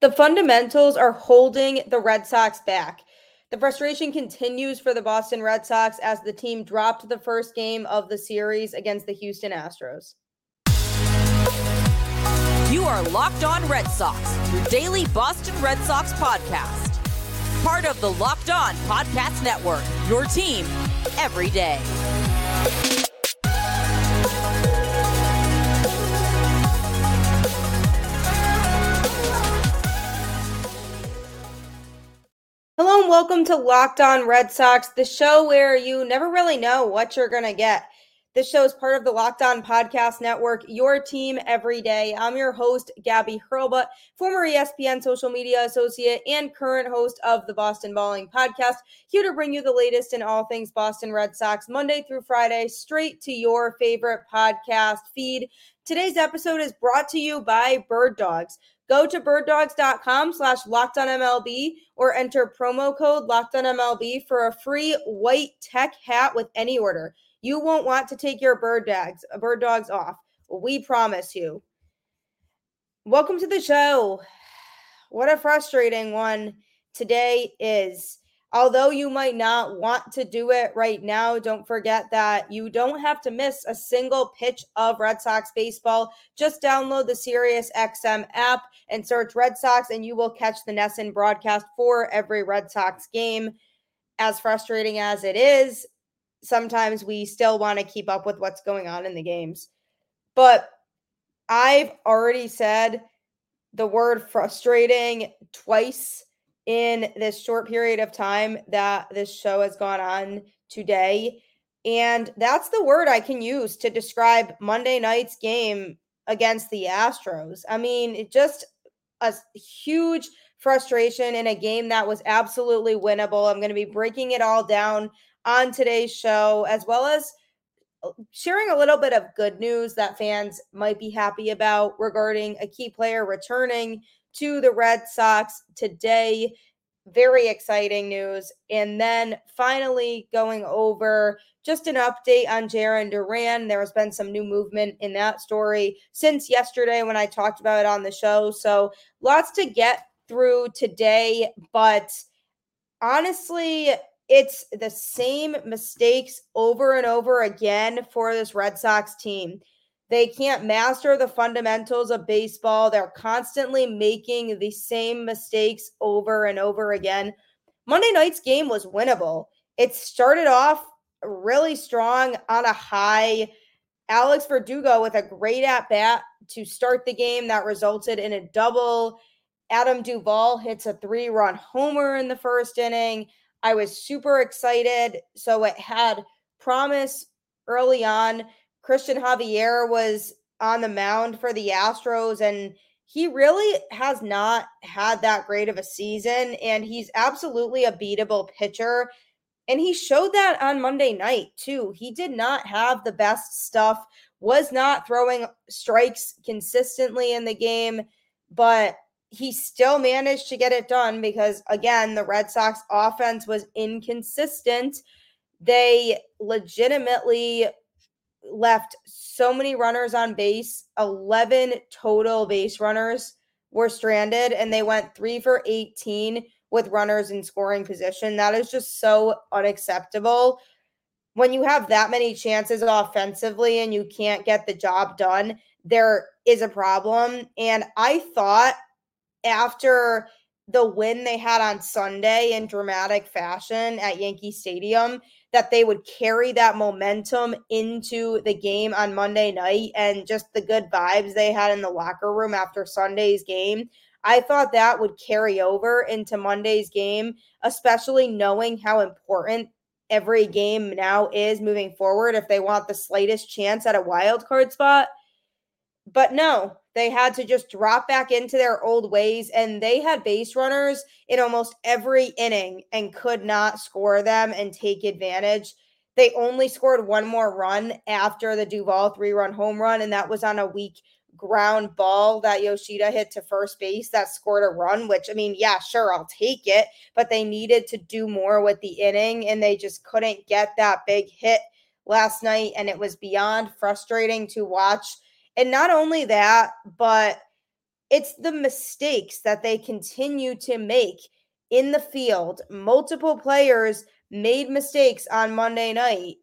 The fundamentals are holding the Red Sox back. The frustration continues for the Boston Red Sox as the team dropped the first game of the series against the Houston Astros. You are Locked On Red Sox, your daily Boston Red Sox podcast. Part of the Locked On Podcast Network, your team every day. Welcome to Locked On Red Sox, the show where you never really know what you're going to get. This show is part of the Locked On Podcast Network, your team every day. I'm your host, Gabby Hurlbut, former ESPN social media associate and current host of the Boston Balling Podcast, here to bring you the latest in all things Boston Red Sox, Monday through Friday, straight to your favorite podcast feed. Today's episode is brought to you by Bird Dogs. Go to birddogs.com slash locked on MLB or enter promo code Locked on MLB for a free white tech hat with any order. You won't want to take your bird dogs, bird dogs off. We promise you. Welcome to the show. What a frustrating one today is. Although you might not want to do it right now, don't forget that you don't have to miss a single pitch of Red Sox baseball. Just download the Sirius XM app and search Red Sox, and you will catch the NESN broadcast for every Red Sox game. As frustrating as it is, sometimes we still want to keep up with what's going on in the games. But I've already said the word frustrating twice in this short period of time that this show has gone on today. And that's the word I can use to describe Monday night's game against the Astros. I mean, it just a huge frustration in a game that was absolutely winnable. I'm going to be breaking it all down on today's show, as well as uh, sharing a little bit of good news that fans might be happy about regarding a key player returning to the Red Sox today. Very exciting news. And then finally, going over just an update on Jarren Duran. There has been some new movement in that story since yesterday when I talked about it on the show. So lots to get through today. But honestly, it's the same mistakes over and over again for this Red Sox team. They can't master the fundamentals of baseball. They're constantly making the same mistakes over and over again. Monday night's game was winnable. It started off really strong on a high. Alex Verdugo with a great at bat to start the game that resulted in a double. Adam Duvall hits a three run homer in the first inning. I was super excited. So it had promise early on. Cristian Javier was on the mound for the Astros, and he really has not had that great of a season. And he's absolutely a beatable pitcher. And he showed that on Monday night, too. He did not have the best stuff, was not throwing strikes consistently in the game, but he still managed to get it done because, again, the Red Sox offense was inconsistent. They legitimately left so many runners on base 11 total base runners were stranded, and they went three for 18 with runners in scoring position. That is just so unacceptable. When you have that many chances offensively and you can't get the job done, there is a problem. And I thought after the win they had on Sunday in dramatic fashion at Yankee Stadium that they would carry that momentum into the game on Monday night and just the good vibes they had in the locker room after Sunday's game. I thought that would carry over into Monday's game, especially knowing how important every game now is moving forward if they want the slightest chance at a wild card spot. But no, they had to just drop back into their old ways, and they had base runners in almost every inning and could not score them and take advantage. They only scored one more run after the Duvall three run home run, and that was on a weak ground ball that Yoshida hit to first base that scored a run, which I mean, yeah, sure, I'll take it, but they needed to do more with the inning and they just couldn't get that big hit last night. And it was beyond frustrating to watch and not only that, but it's the mistakes that they continue to make in the field. Multiple players made mistakes on Monday night.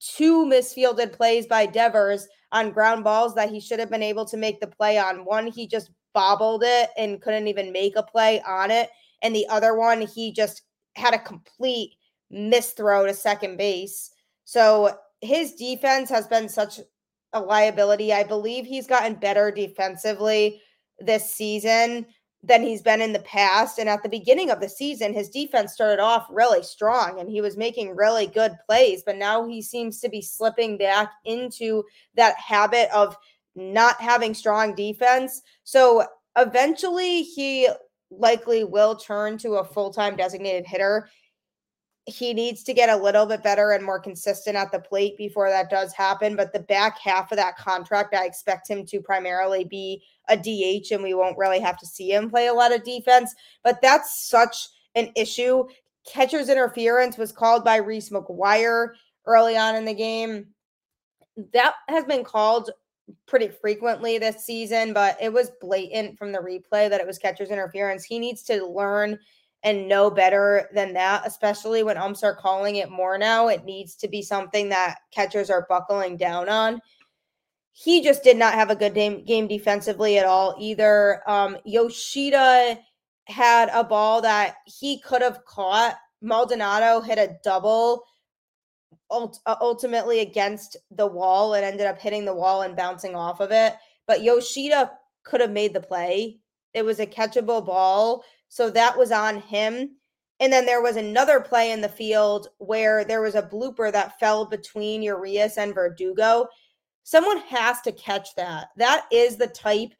Two misfielded plays by Devers on ground balls that he should have been able to make the play on. One, he just bobbled it and couldn't even make a play on it. And the other one, he just had a complete misthrow to second base. So his defense has been such a liability. I believe he's gotten better defensively this season than he's been in the past. And at the beginning of the season, his defense started off really strong and he was making really good plays. But now he seems to be slipping back into that habit of not having strong defense. So eventually he likely will turn to a full time designated hitter he needs to get a little bit better and more consistent at the plate before that does happen. But the back half of that contract, I expect him to primarily be a DH, and we won't really have to see him play a lot of defense. But that's such an issue. Catcher's interference was called by Reese McGuire early on in the game. That has been called pretty frequently this season, but it was blatant from the replay that it was catcher's interference. He needs to learn and know better than that, especially when umps are calling it more now. It needs to be something that catchers are buckling down on. He just did not have a good game, game defensively at all either. Um, Yoshida had a ball that he could have caught. Maldonado hit a double uh, ultimately against the wall and ended up hitting the wall and bouncing off of it. But Yoshida could have made the play. It was a catchable ball so that was on him. And then there was another play in the field where there was a blooper that fell between Urias and Verdugo. Someone has to catch that. That is the type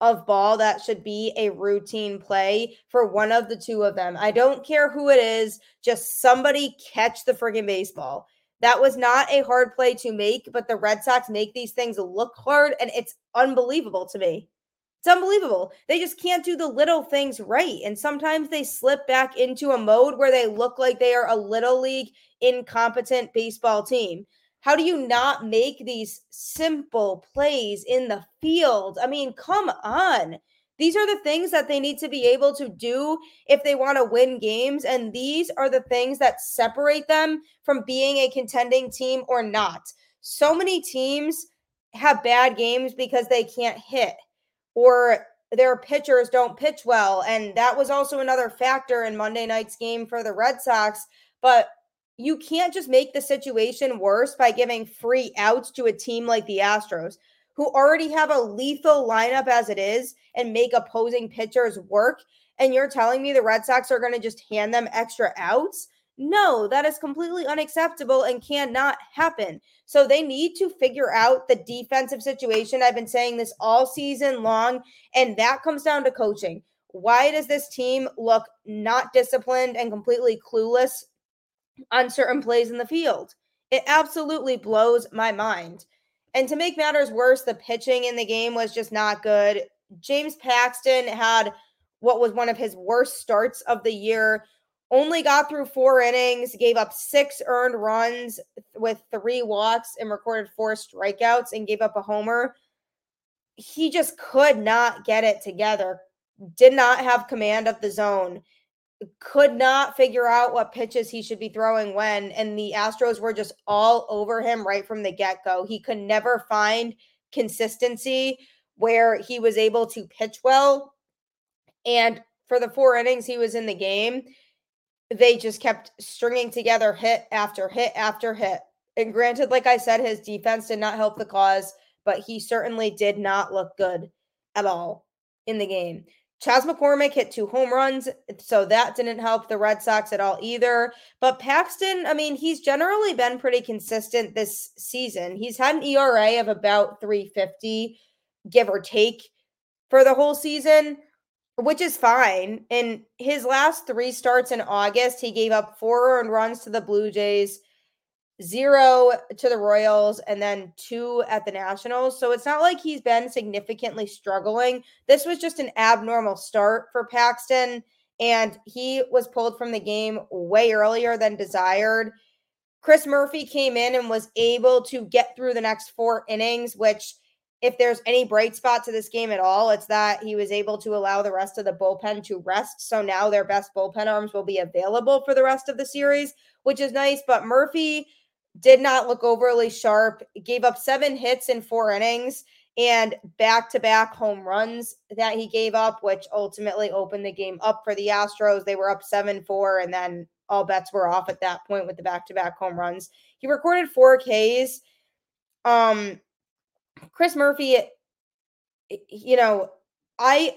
of ball that should be a routine play for one of the two of them. I don't care who it is, just somebody catch the friggin' baseball. That was not a hard play to make, but the Red Sox make these things look hard, and it's unbelievable to me. It's unbelievable. They just can't do the little things right. And sometimes they slip back into a mode where they look like they are a little league incompetent baseball team. How do you not make these simple plays in the field? I mean, come on. These are the things that they need to be able to do if they want to win games. And these are the things that separate them from being a contending team or not. So many teams have bad games because they can't hit or their pitchers don't pitch well. And that was also another factor in Monday night's game for the Red Sox. But you can't just make the situation worse by giving free outs to a team like the Astros, who already have a lethal lineup as it is and make opposing pitchers work. And you're telling me the Red Sox are going to just hand them extra outs? No, that is completely unacceptable and cannot happen. So they need to figure out the defensive situation. I've been saying this all season long, and that comes down to coaching. Why does this team look not disciplined and completely clueless on certain plays in the field? It absolutely blows my mind. And to make matters worse, the pitching in the game was just not good. James Paxton had what was one of his worst starts of the year only got through four innings, gave up six earned runs with three walks and recorded four strikeouts and gave up a homer. He just could not get it together, did not have command of the zone, could not figure out what pitches he should be throwing when. And the Astros were just all over him right from the get go. He could never find consistency where he was able to pitch well. And for the four innings he was in the game, they just kept stringing together hit after hit after hit. And granted, like I said, his defense did not help the cause, but he certainly did not look good at all in the game. Chas McCormick hit two home runs, so that didn't help the Red Sox at all either. But Paxton, I mean, he's generally been pretty consistent this season. He's had an ERA of about 350, give or take, for the whole season which is fine. In his last three starts in August, he gave up four earned runs to the Blue Jays, zero to the Royals, and then two at the Nationals. So it's not like he's been significantly struggling. This was just an abnormal start for Paxton, and he was pulled from the game way earlier than desired. Chris Murphy came in and was able to get through the next four innings, which if there's any bright spot to this game at all, it's that he was able to allow the rest of the bullpen to rest. So now their best bullpen arms will be available for the rest of the series, which is nice. But Murphy did not look overly sharp, gave up seven hits in four innings and back to back home runs that he gave up, which ultimately opened the game up for the Astros. They were up 7 4, and then all bets were off at that point with the back to back home runs. He recorded four Ks. Um, Chris Murphy, eh, you know, I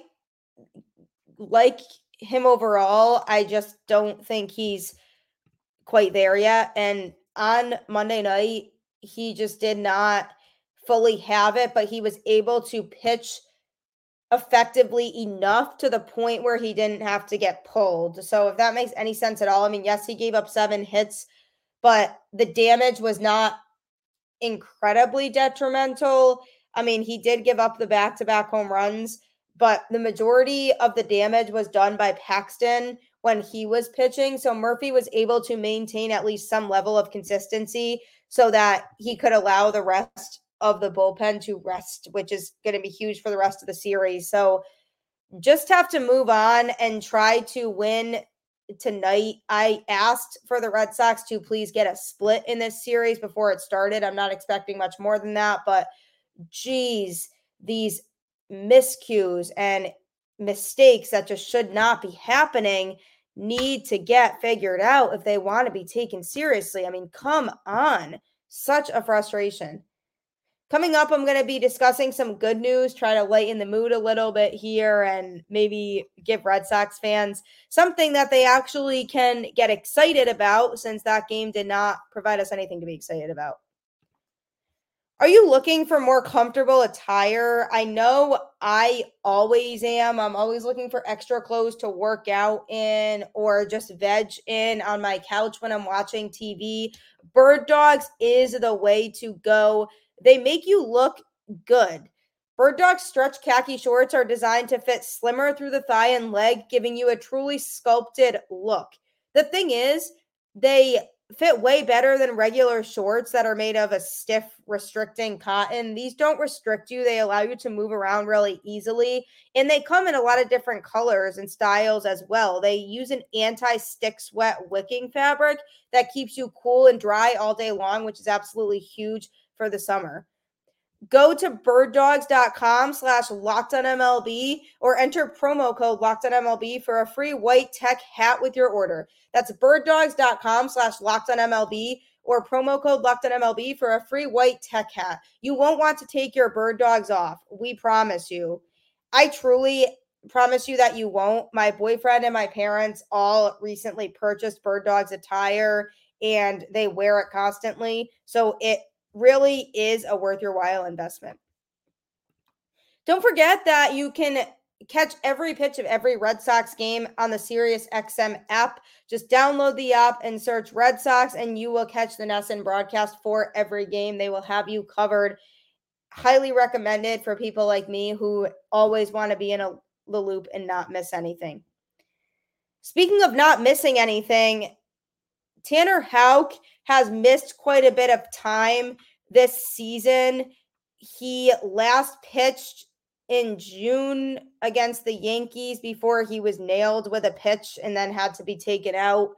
like him overall. I just don't think he's quite there yet. And on Monday night, he just did not fully have it, but he was able to pitch effectively enough to the point where he didn't have to get pulled. So if that makes any sense at all, I mean, yes, he gave up seven hits, but the damage was not incredibly detrimental. I mean, he did give up the back to back home runs, but the majority of the damage was done by Paxton when he was pitching. So Murphy was able to maintain at least some level of consistency so that he could allow the rest of the bullpen to rest, which is going to be huge for the rest of the series. So just have to move on and try to win tonight. I asked for the Red Sox to please get a split in this series before it started. I'm not expecting much more than that, but geez, these miscues and mistakes that just should not be happening need to get figured out if they want to be taken seriously. I mean, come on. Such a frustration. Coming up, I'm going to be discussing some good news, try to lighten the mood a little bit here, and maybe give Red Sox fans something that they actually can get excited about since that game did not provide us anything to be excited about. Are you looking for more comfortable attire? I know I always am. I'm always looking for extra clothes to work out in or just veg in on my couch when I'm watching TV. Bird Dogs is the way to go. They make you look good. Bird Dog stretch khaki shorts are designed to fit slimmer through the thigh and leg, giving you a truly sculpted look. The thing is, they fit way better than regular shorts that are made of a stiff, restricting cotton. These don't restrict you, they allow you to move around really easily. And they come in a lot of different colors and styles as well. They use an anti stick sweat wicking fabric that keeps you cool and dry all day long, which is absolutely huge for the summer. Go to birddogs.com slash locked on MLB or enter promo code locked on MLB for a free white tech hat with your order. That's birddogs.com slash locked on MLB or promo code locked on MLB for a free white tech hat. You won't want to take your bird dogs off. We promise you. I truly promise you that you won't. My boyfriend and my parents all recently purchased bird dogs attire and they wear it constantly. So it really is a worth your while investment. Don't forget that you can catch every pitch of every Red Sox game on the Sirius XM app. Just download the app and search Red Sox, and you will catch the NESN broadcast for every game. They will have you covered. Highly recommended for people like me who always want to be in a, the loop and not miss anything. Speaking of not missing anything, Tanner Houck has missed quite a bit of time this season. He last pitched in June against the Yankees before he was nailed with a pitch and then had to be taken out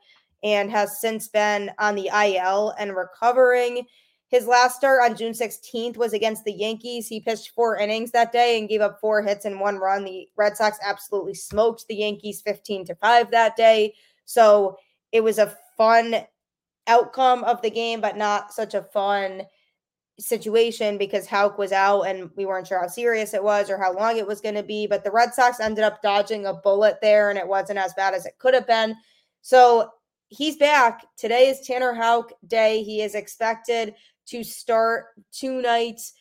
and has since been on the IL and recovering. His last start on June 16th was against the Yankees. He pitched four innings that day and gave up four hits and one run. The Red Sox absolutely smoked the Yankees 15 to 5 that day. So it was a fun outcome of the game, but not such a fun situation because Houck was out and we weren't sure how serious it was or how long it was going to be. But the Red Sox ended up dodging a bullet there and it wasn't as bad as it could have been. So he's back. Today is Tanner Houck Day. He is expected to start two nights.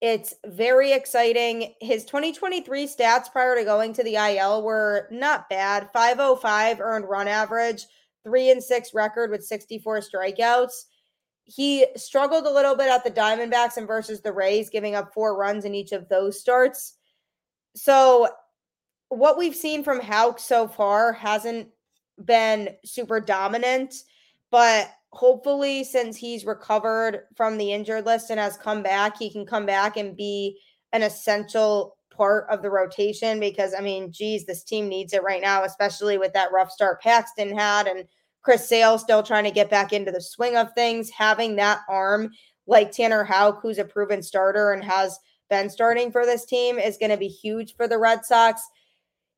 It's very exciting. His 2023 stats prior to going to the IL were not bad 505 earned run average, three and six record with 64 strikeouts. He struggled a little bit at the Diamondbacks and versus the Rays, giving up four runs in each of those starts. So, what we've seen from Houck so far hasn't been super dominant, but hopefully, since he's recovered from the injured list and has come back, he can come back and be an essential part of the rotation because I mean, geez, this team needs it right now, especially with that rough start Paxton had and Chris Sale still trying to get back into the swing of things. Having that arm like Tanner Houck, who's a proven starter and has been starting for this team, is going to be huge for the Red Sox.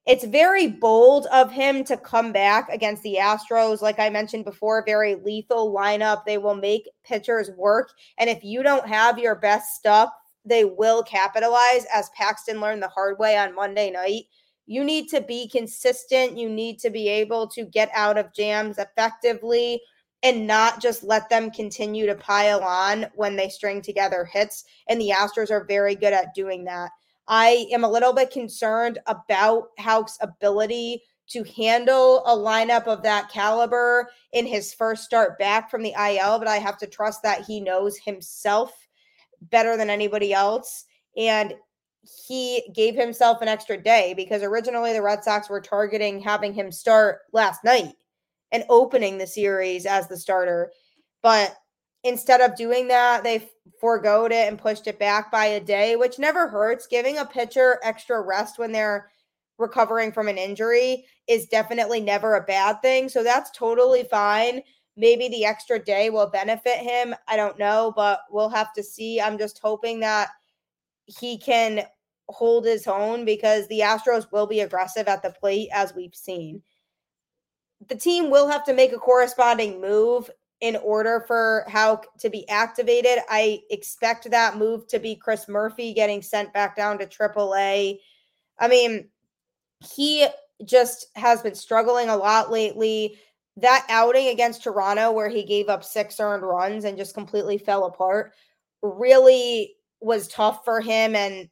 It's very bold of him to come back against the Astros. Like I mentioned before, very lethal lineup. They will make pitchers work. And if you don't have your best stuff, they will capitalize, as Paxton learned the hard way on Monday night. You need to be consistent. You need to be able to get out of jams effectively and not just let them continue to pile on when they string together hits. And the Astros are very good at doing that. I am a little bit concerned about Houck's ability to handle a lineup of that caliber in his first start back from the IL, but I have to trust that he knows himself better than anybody else. And he gave himself an extra day because originally the Red Sox were targeting having him start last night and opening the series as the starter. But instead of doing that, they foregoed it and pushed it back by a day, which never hurts. Giving a pitcher extra rest when they're recovering from an injury is definitely never a bad thing. So that's totally fine. Maybe the extra day will benefit him. I don't know, but we'll have to see. I'm just hoping that he can hold his own because the Astros will be aggressive at the plate, as we've seen. The team will have to make a corresponding move in order for Houck to be activated. I expect that move to be Chris Murphy getting sent back down to AAA. I mean, he just has been struggling a lot lately. That outing against Toronto, where he gave up six earned runs and just completely fell apart, really was tough for him and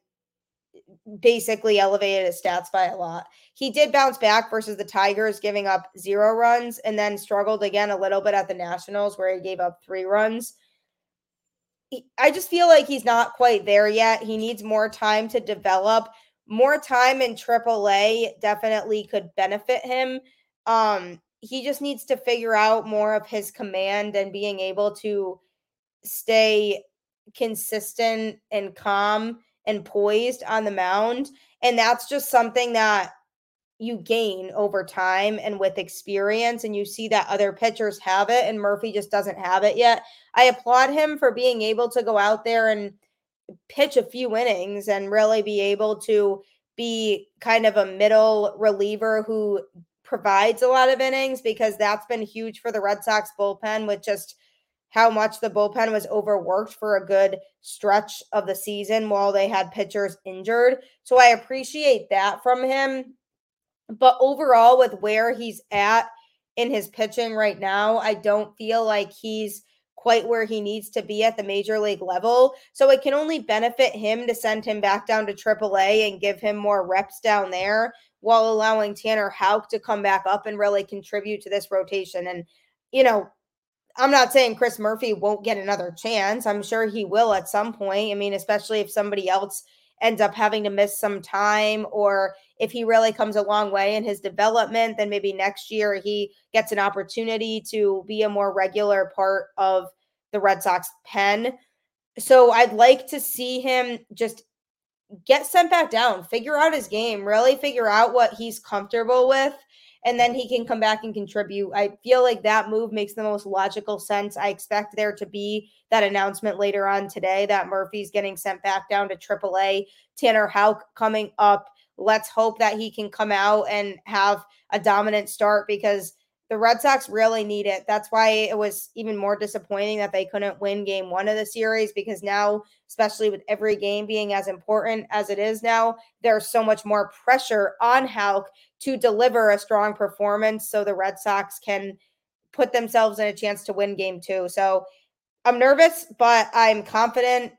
basically elevated his stats by a lot. He did bounce back versus the Tigers, giving up zero runs, and then struggled again a little bit at the Nationals, where he gave up three runs. I just feel like he's not quite there yet. He needs more time to develop. More time in AAA definitely could benefit him. Um, he just needs to figure out more of his command and being able to stay consistent and calm and poised on the mound. And that's just something that you gain over time and with experience. And you see that other pitchers have it, and Murphy just doesn't have it yet. I applaud him for being able to go out there and pitch a few innings and really be able to be kind of a middle reliever who provides a lot of innings because that's been huge for the Red Sox bullpen with just how much the bullpen was overworked for a good stretch of the season while they had pitchers injured. So I appreciate that from him. But overall, with where he's at in his pitching right now, I don't feel like he's quite where he needs to be at the major league level. So it can only benefit him to send him back down to AAA and give him more reps down there while allowing Tanner Houck to come back up and really contribute to this rotation. And, you know, I'm not saying Chris Murphy won't get another chance. I'm sure he will at some point. I mean, especially if somebody else ends up having to miss some time or if he really comes a long way in his development, then maybe next year he gets an opportunity to be a more regular part of the Red Sox pen. So I'd like to see him just get sent back down, figure out his game, really figure out what he's comfortable with and then he can come back and contribute. I feel like that move makes the most logical sense. I expect there to be that announcement later on today that Murphy's getting sent back down to AAA. Tanner Houck coming up. Let's hope that he can come out and have a dominant start because the Red Sox really need it. That's why it was even more disappointing that they couldn't win game one of the series because now, especially with every game being as important as it is now, there's so much more pressure on Houck to deliver a strong performance so the Red Sox can put themselves in a chance to win game two. So I'm nervous, but I'm confident.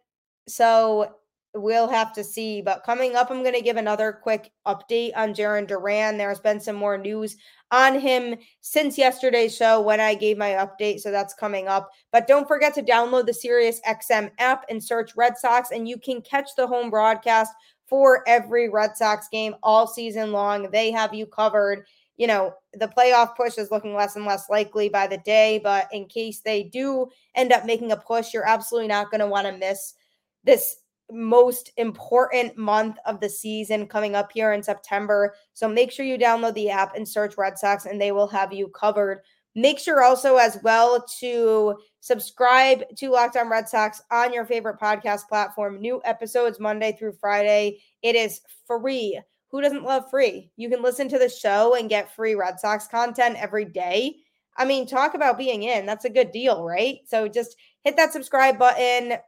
So we'll have to see. But coming up, I'm going to give another quick update on Jarren Duran. There's been some more news on him since yesterday's show when I gave my update. So that's coming up. But don't forget to download the Sirius XM app and search Red Sox, and you can catch the home broadcast for every Red Sox game all season long. They have you covered. You know, the playoff push is looking less and less likely by the day, but in case they do end up making a push, you're absolutely not going to want to miss this most important month of the season coming up here in September. So make sure you download the app and search Red Sox, and they will have you covered. Make sure also, as well, to subscribe to Locked On Red Sox on your favorite podcast platform. New episodes Monday through Friday. It is free. Who doesn't love free? You can listen to the show and get free Red Sox content every day. I mean, talk about being in. That's a good deal, right? So just hit that subscribe button,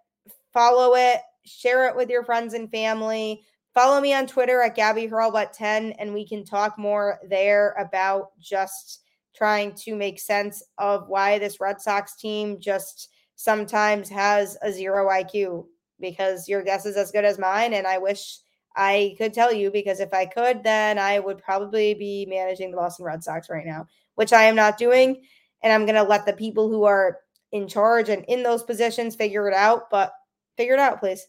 follow it, share it with your friends and family. Follow me on Twitter at Gabby Hurlbut 10, and we can talk more there about just trying to make sense of why this Red Sox team just sometimes has a zero IQ because your guess is as good as mine. And I wish I could tell you because if I could, then I would probably be managing the Boston Red Sox right now, which I am not doing. And I'm going to let the people who are in charge and in those positions figure it out. But figure it out, please.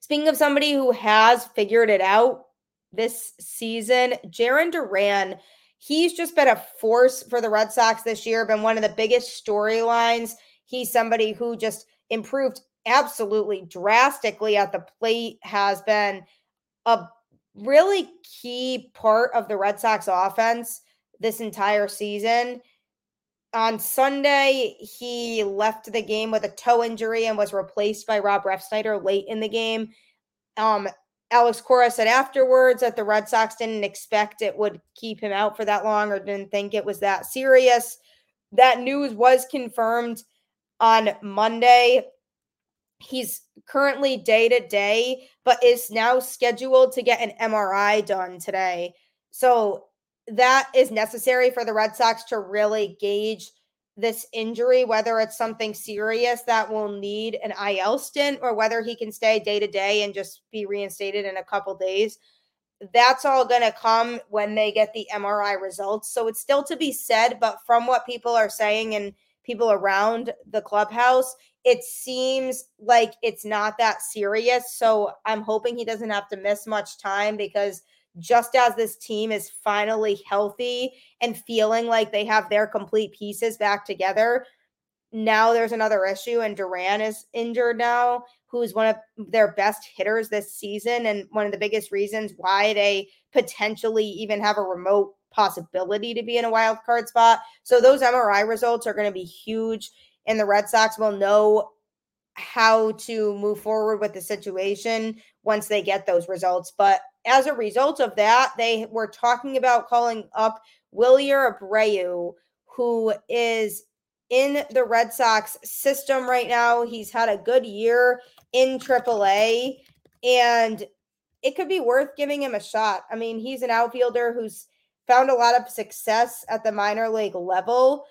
Speaking of somebody who has figured it out this season, Jarren Duran, he's just been a force for the Red Sox this year, been one of the biggest storylines. He's somebody who just improved absolutely drastically at the plate, has been a really key part of the Red Sox offense this entire season. On Sunday, he left the game with a toe injury and was replaced by Rob Refsnyder late in the game. Um, Alex Cora said afterwards that the Red Sox didn't expect it would keep him out for that long or didn't think it was that serious. That news was confirmed on Monday. He's currently day to day, but is now scheduled to get an MRI done today. So that is necessary for the Red Sox to really gauge this injury, whether it's something serious that will need an IL stint or whether he can stay day to day and just be reinstated in a couple days. That's all going to come when they get the MRI results. So it's still to be said, but from what people are saying and people around the clubhouse, it seems like it's not that serious. So I'm hoping he doesn't have to miss much time because just as this team is finally healthy and feeling like they have their complete pieces back together, now there's another issue, and Duran is injured now, who's one of their best hitters this season, and one of the biggest reasons why they potentially even have a remote possibility to be in a wild card spot. So those MRI results are going to be huge, and the Red Sox will know how to move forward with the situation once they get those results. But as a result of that, they were talking about calling up Wilyer Abreu, who is in the Red Sox system right now. He's had a good year in AAA, and it could be worth giving him a shot. I mean, he's an outfielder who's found a lot of success at the minor league level.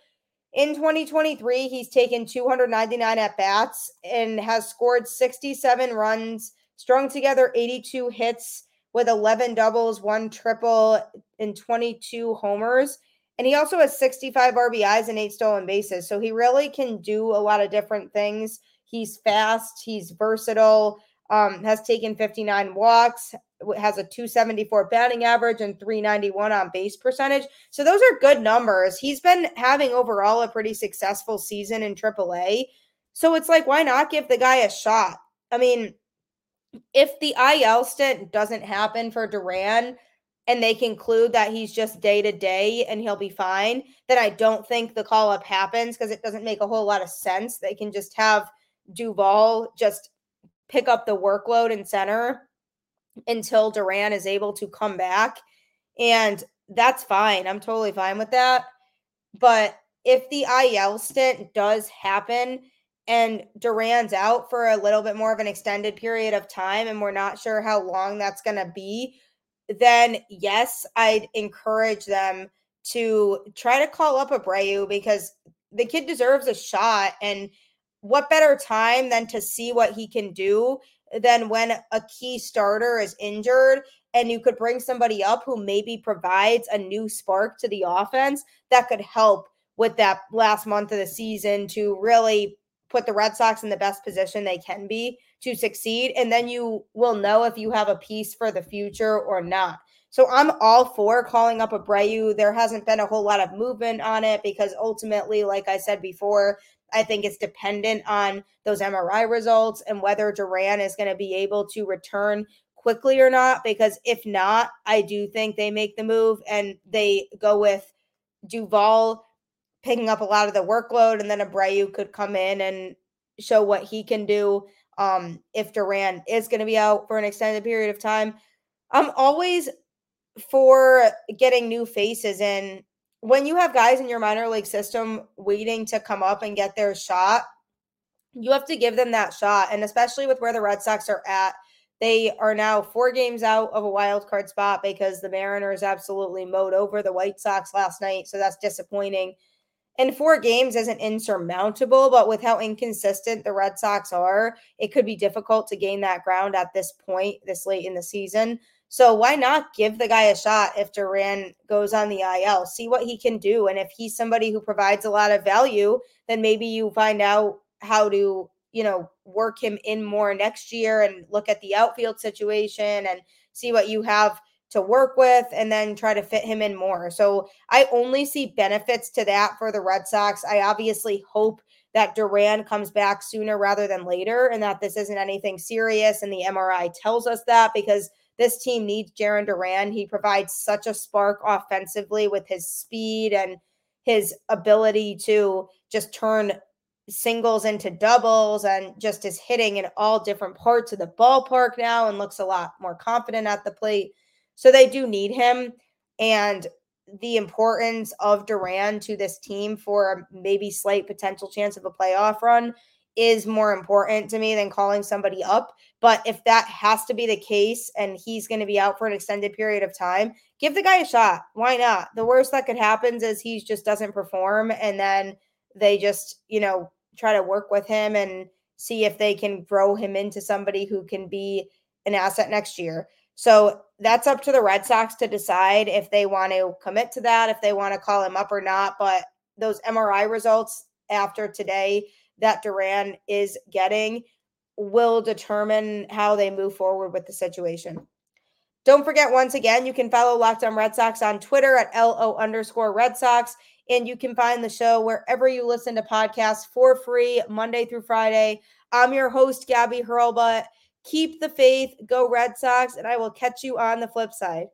In 2023, he's taken 299 at bats and has scored 67 runs, strung together 82 hits with 11 doubles, one triple, and 22 homers. And he also has 65 RBIs and eight stolen bases. So he really can do a lot of different things. He's fast, he's versatile, um, has taken 59 walks, has a 274 batting average and 391 on base percentage. So those are good numbers. He's been having overall a pretty successful season in AAA. So it's like, why not give the guy a shot? I mean, if the IL stint doesn't happen for Duran and they conclude that he's just day to day and he'll be fine, then I don't think the call up happens because it doesn't make a whole lot of sense. They can just have Duvall just pick up the workload in center until Duran is able to come back. And that's fine. I'm totally fine with that. But if the IL stint does happen and Duran's out for a little bit more of an extended period of time, and we're not sure how long that's going to be, then yes, I'd encourage them to try to call up Abreu because the kid deserves a shot. And what better time than to see what he can do than when a key starter is injured and you could bring somebody up who maybe provides a new spark to the offense that could help with that last month of the season to really put the Red Sox in the best position they can be to succeed. And then you will know if you have a piece for the future or not. So I'm all for calling up Abreu. There hasn't been a whole lot of movement on it because ultimately, like I said before, I think it's dependent on those MRI results and whether Duran is going to be able to return quickly or not. Because if not, I do think they make the move and they go with Duvall picking up a lot of the workload, and then Abreu could come in and show what he can do um, if Duran is going to be out for an extended period of time. I'm always for getting new faces in. When you have guys in your minor league system waiting to come up and get their shot, you have to give them that shot. And especially with where the Red Sox are at, they are now four games out of a wild card spot because the Mariners absolutely mowed over the White Sox last night. So that's disappointing. And four games isn't insurmountable, but with how inconsistent the Red Sox are, it could be difficult to gain that ground at this point, this late in the season. So why not give the guy a shot if Duran goes on the IL? See what he can do. And if he's somebody who provides a lot of value, then maybe you find out how to, you know, work him in more next year and look at the outfield situation and see what you have to work with and then try to fit him in more. So I only see benefits to that for the Red Sox. I obviously hope that Duran comes back sooner rather than later and that this isn't anything serious and the MRI tells us that because this team needs Jarren Duran. He provides such a spark offensively with his speed and his ability to just turn singles into doubles and just is hitting in all different parts of the ballpark now and looks a lot more confident at the plate. So they do need him. And the importance of Duran to this team for a maybe slight potential chance of a playoff run is more important to me than calling somebody up. But if that has to be the case and he's going to be out for an extended period of time, give the guy a shot. Why not? The worst that could happen is he just doesn't perform and then they just, you know, try to work with him and see if they can grow him into somebody who can be an asset next year. So that's up to the Red Sox to decide if they want to commit to that, if they want to call him up or not. But those MRI results after today that Duran is getting will determine how they move forward with the situation. Don't forget, once again, you can follow Locked on Red Sox on Twitter at LO underscore Red Sox. And you can find the show wherever you listen to podcasts for free Monday through Friday. I'm your host, Gabby Hurlbut. Keep the faith, go Red Sox, and I will catch you on the flip side.